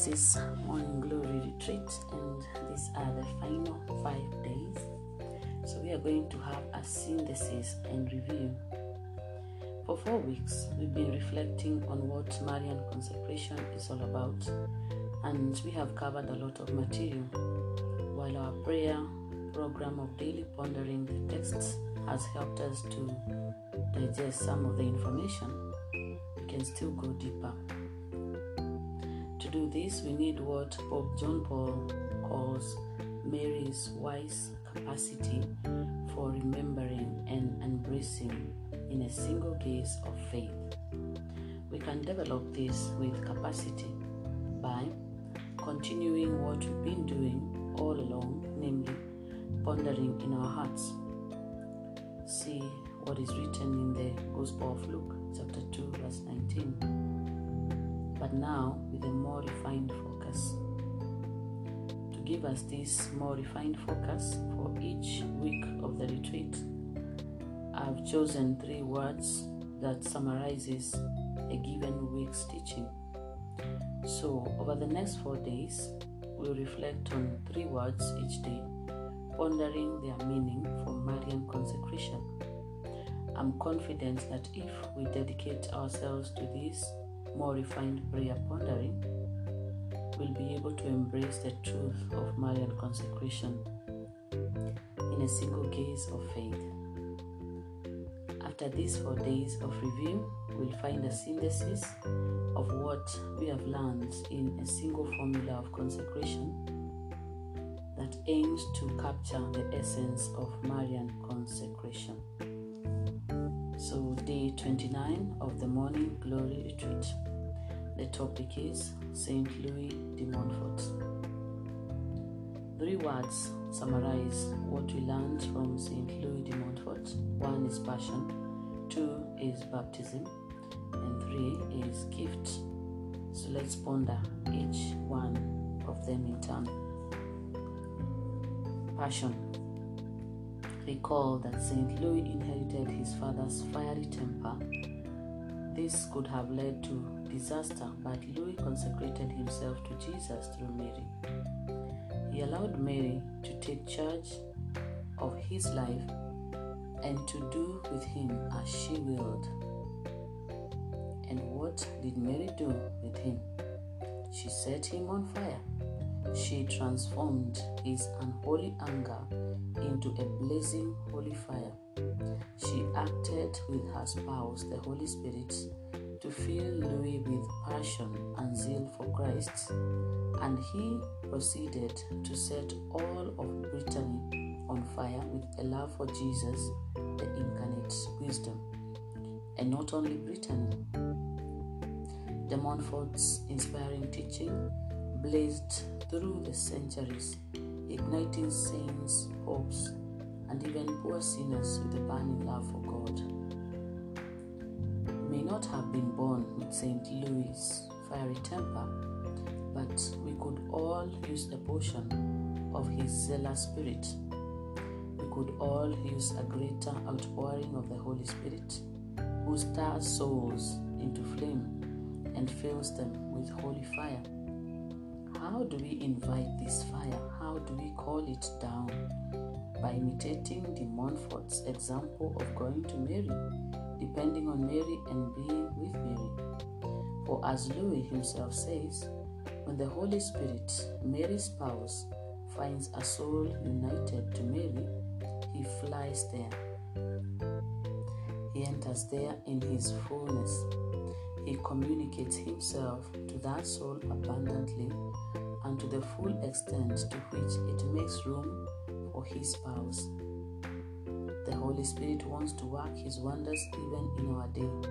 This is Morning Glory Retreat, and these are the final five days. So, we are going to have a synthesis and review. For four weeks, we've been reflecting on what Marian consecration is all about, and we have covered a lot of material. While our prayer program of daily pondering the texts has helped us to digest some of the information, we can still go deeper. To do this, we need what Pope John Paul calls Mary's wise capacity for remembering and embracing in a single gaze of faith. We can develop this with capacity by continuing what we've been doing all along, namely pondering in our hearts. See what is written in the Gospel of Luke, chapter 2, verse 19 but now with a more refined focus. To give us this more refined focus for each week of the retreat, I've chosen three words that summarizes a given week's teaching. So, over the next four days, we'll reflect on three words each day, pondering their meaning for Marian consecration. I'm confident that if we dedicate ourselves to this, more refined prayer pondering, we'll be able to embrace the truth of Marian consecration in a single gaze of faith. After these four days of review, we'll find a synthesis of what we have learned in a single formula of consecration that aims to capture the essence of Marian consecration. So, day 29 of the Morning Glory Retreat. The topic is Saint Louis de Montfort. Three words summarize what we learned from Saint Louis de Montfort. One is passion, two is baptism, and three is gift. So let's ponder each one of them in turn. Passion. Recall that St. Louis inherited his father's fiery temper. This could have led to disaster, but Louis consecrated himself to Jesus through Mary. He allowed Mary to take charge of his life and to do with him as she willed. And what did Mary do with him? She set him on fire. She transformed his unholy anger into a blazing holy fire. She acted with her spouse, the Holy Spirit, to fill Louis with passion and zeal for Christ, and he proceeded to set all of Brittany on fire with a love for Jesus, the incarnate wisdom. And not only Brittany. De Montfort's inspiring teaching blazed through the centuries, igniting saints, popes, and even poor sinners with a burning love for God. May not have been born with St. Louis' fiery temper, but we could all use a portion of his zealous spirit. We could all use a greater outpouring of the Holy Spirit, who stirs souls into flame and fills them with holy fire. How do we invite this fire? How do we call it down? By imitating de Montfort's example of going to Mary, depending on Mary and being with Mary. For as Louis himself says, when the Holy Spirit, Mary's spouse, finds a soul united to Mary, he flies there. He enters there in his fullness. Communicates himself to that soul abundantly and to the full extent to which it makes room for his spouse. The Holy Spirit wants to work his wonders even in our day.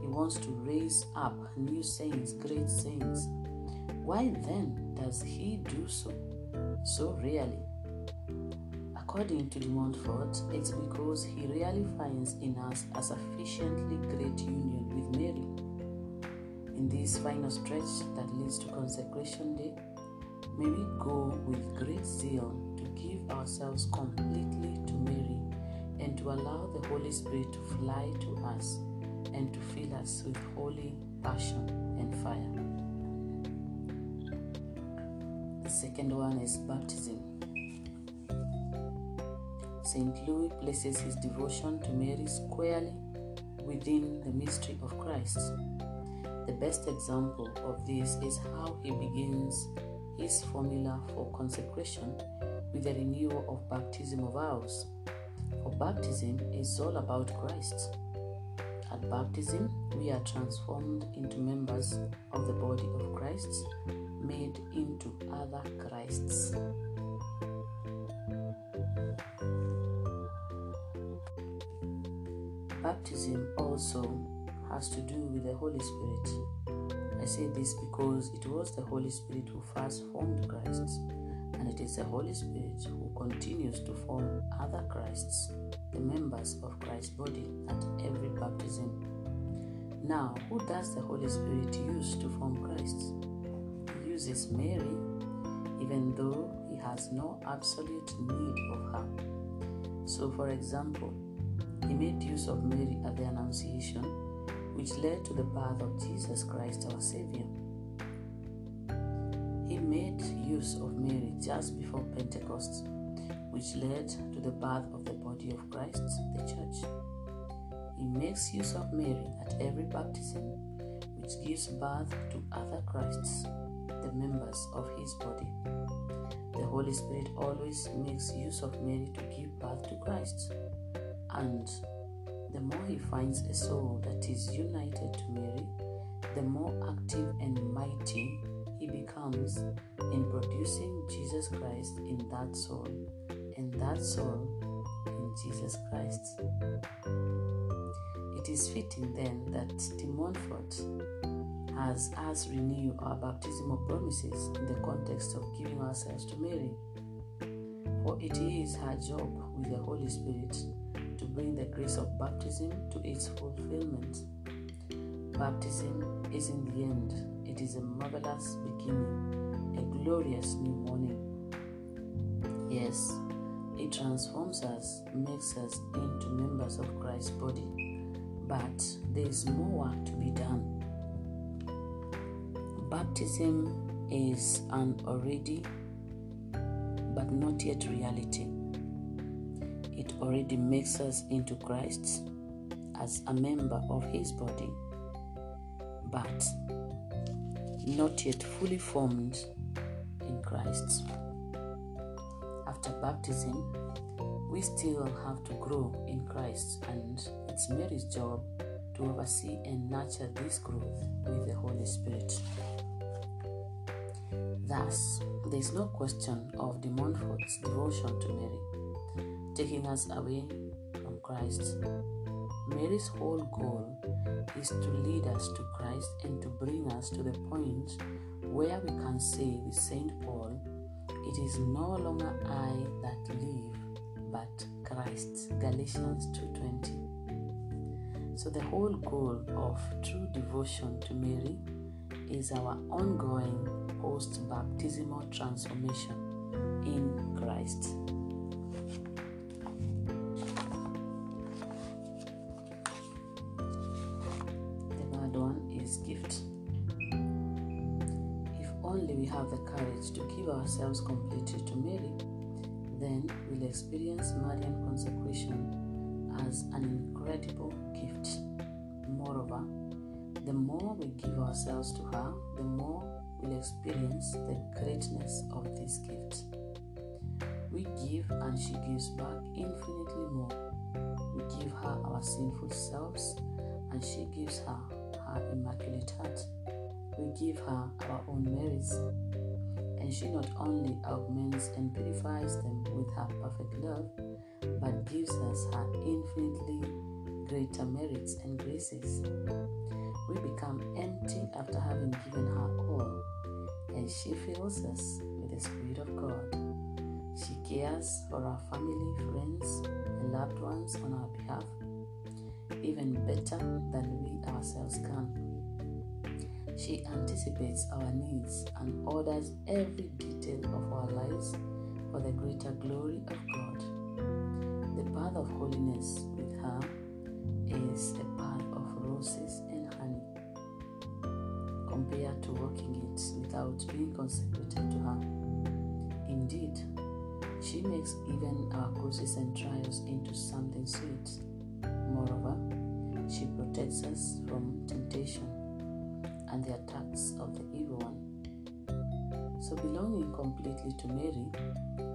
He wants to raise up new saints, great saints. Why then does he do so so rarely? According to de Montfort, it's because he really finds in us a sufficiently great union with Mary. In this final stretch that leads to Consecration Day, may we go with great zeal to give ourselves completely to Mary and to allow the Holy Spirit to fly to us and to fill us with holy passion and fire. The second one is baptism. St. Louis places his devotion to Mary squarely within the mystery of Christ. The best example of this is how he begins his formula for consecration with the renewal of baptism of vows. For baptism is all about Christ. At baptism, we are transformed into members of the body of Christ, made into other Christs. Baptism also has to do with the Holy Spirit. I say this because it was the Holy Spirit who first formed Christ, and it is the Holy Spirit who continues to form other Christs, the members of Christ's body, at every baptism. Now, who does the Holy Spirit use to form Christ? He uses Mary, even though he has no absolute need of her. So, for example, he made use of Mary at the Annunciation, which led to the birth of Jesus Christ our Savior. He made use of Mary just before Pentecost, which led to the birth of the body of Christ, the Church. He makes use of Mary at every baptism, which gives birth to other Christs, the members of his body. The Holy Spirit always makes use of Mary to give birth to Christ. And the more he finds a soul that is united to Mary, the more active and mighty he becomes in producing Jesus Christ in that soul, and that soul in Jesus Christ. It is fitting then that de Montfort has us renew our baptismal promises in the context of giving ourselves to Mary. For it is her job with the Holy Spirit to bring the grace of baptism to its fulfillment. Baptism is in the end, it is a marvelous beginning, a glorious new morning. Yes, it transforms us, makes us into members of Christ's body, but there is more work to be done. Baptism is an already but not yet reality. It already makes us into Christ as a member of His body, but not yet fully formed in Christ. After baptism, we still have to grow in Christ, and it's Mary's job to oversee and nurture this growth with the Holy Spirit. Thus, there is no question of de Montfort's devotion to Mary, taking us away from Christ. Mary's whole goal is to lead us to Christ and to bring us to the point where we can say with St. Paul, It is no longer I that live, but Christ. Galatians 2:20. So the whole goal of true devotion to Mary is our ongoing post baptismal transformation in Christ. Gift. If only we have the courage to give ourselves completely to Mary, then we'll experience Marian consecration as an incredible gift. Moreover, the more we give ourselves to her, the more we'll experience the greatness of this gift. We give and she gives back infinitely more. We give her our sinful selves and she gives her her immaculate heart. We give her our own merits and she not only augments and purifies them with her perfect love, but gives us her infinitely greater merits and graces we become empty after having given her all, and she fills us with the Spirit of God. She cares for our family, friends, and loved ones on our behalf, even better than we ourselves can. She anticipates our needs and orders every detail of our lives for the greater glory of God. The path of holiness with her is a path of roses and honey compared to walking it without being consecrated to her. Indeed, she makes even our crosses and trials into something sweet. Protects us from temptation and the attacks of the evil one. So, belonging completely to Mary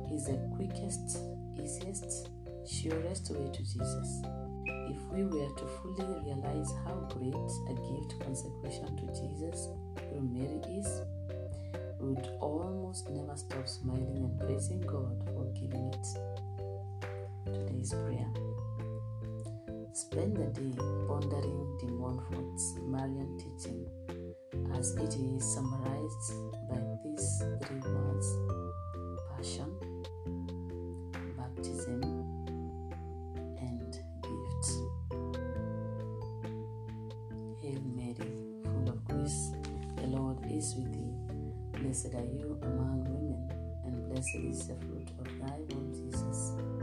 is the quickest, easiest, surest way to Jesus. If we were to fully realize how great a gift consecration to Jesus through Mary is, we would almost never stop smiling and praising God for giving it. Today's prayer. Spend the day pondering de Montfort's Marian teaching as it is summarized by these three words passion, baptism, and gift. Hail Mary, full of grace, the Lord is with thee. Blessed are you among women, and blessed is the fruit of thy womb, Jesus.